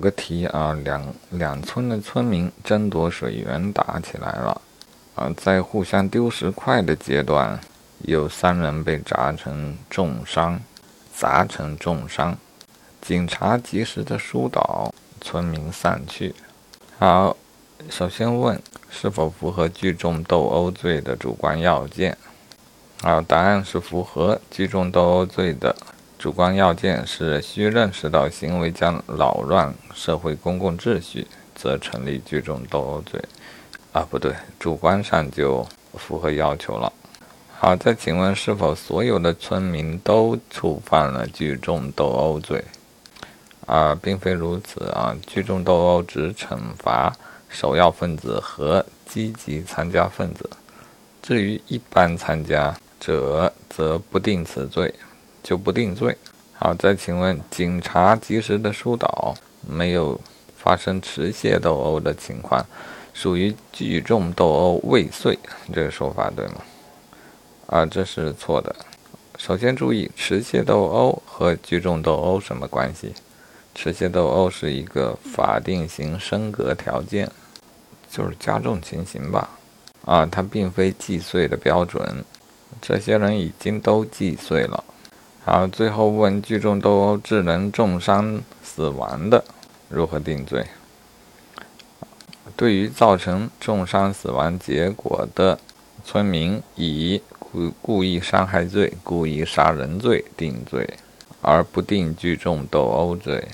个题啊，两两村的村民争夺水源打起来了，啊，在互相丢石块的阶段，有三人被砸成重伤，砸成重伤，警察及时的疏导，村民散去。好，首先问是否符合聚众斗殴罪的主观要件？好，答案是符合聚众斗殴罪的。主观要件是需认识到行为将扰乱社会公共秩序，则成立聚众斗殴罪。啊，不对，主观上就符合要求了。好，再请问是否所有的村民都触犯了聚众斗殴罪？啊，并非如此啊。聚众斗殴只惩罚首要分子和积极参加分子，至于一般参加者，则不定此罪。就不定罪。好，再请问，警察及时的疏导，没有发生持械斗殴的情况，属于聚众斗殴未遂，这个说法对吗？啊，这是错的。首先注意，持械斗殴和聚众斗殴什么关系？持械斗殴是一个法定刑升格条件，就是加重情形吧？啊，它并非既遂的标准。这些人已经都既遂了。好，最后问聚众斗殴致人重伤死亡的，如何定罪？对于造成重伤死亡结果的村民，以故故意伤害罪、故意杀人罪定罪，而不定聚众斗殴罪。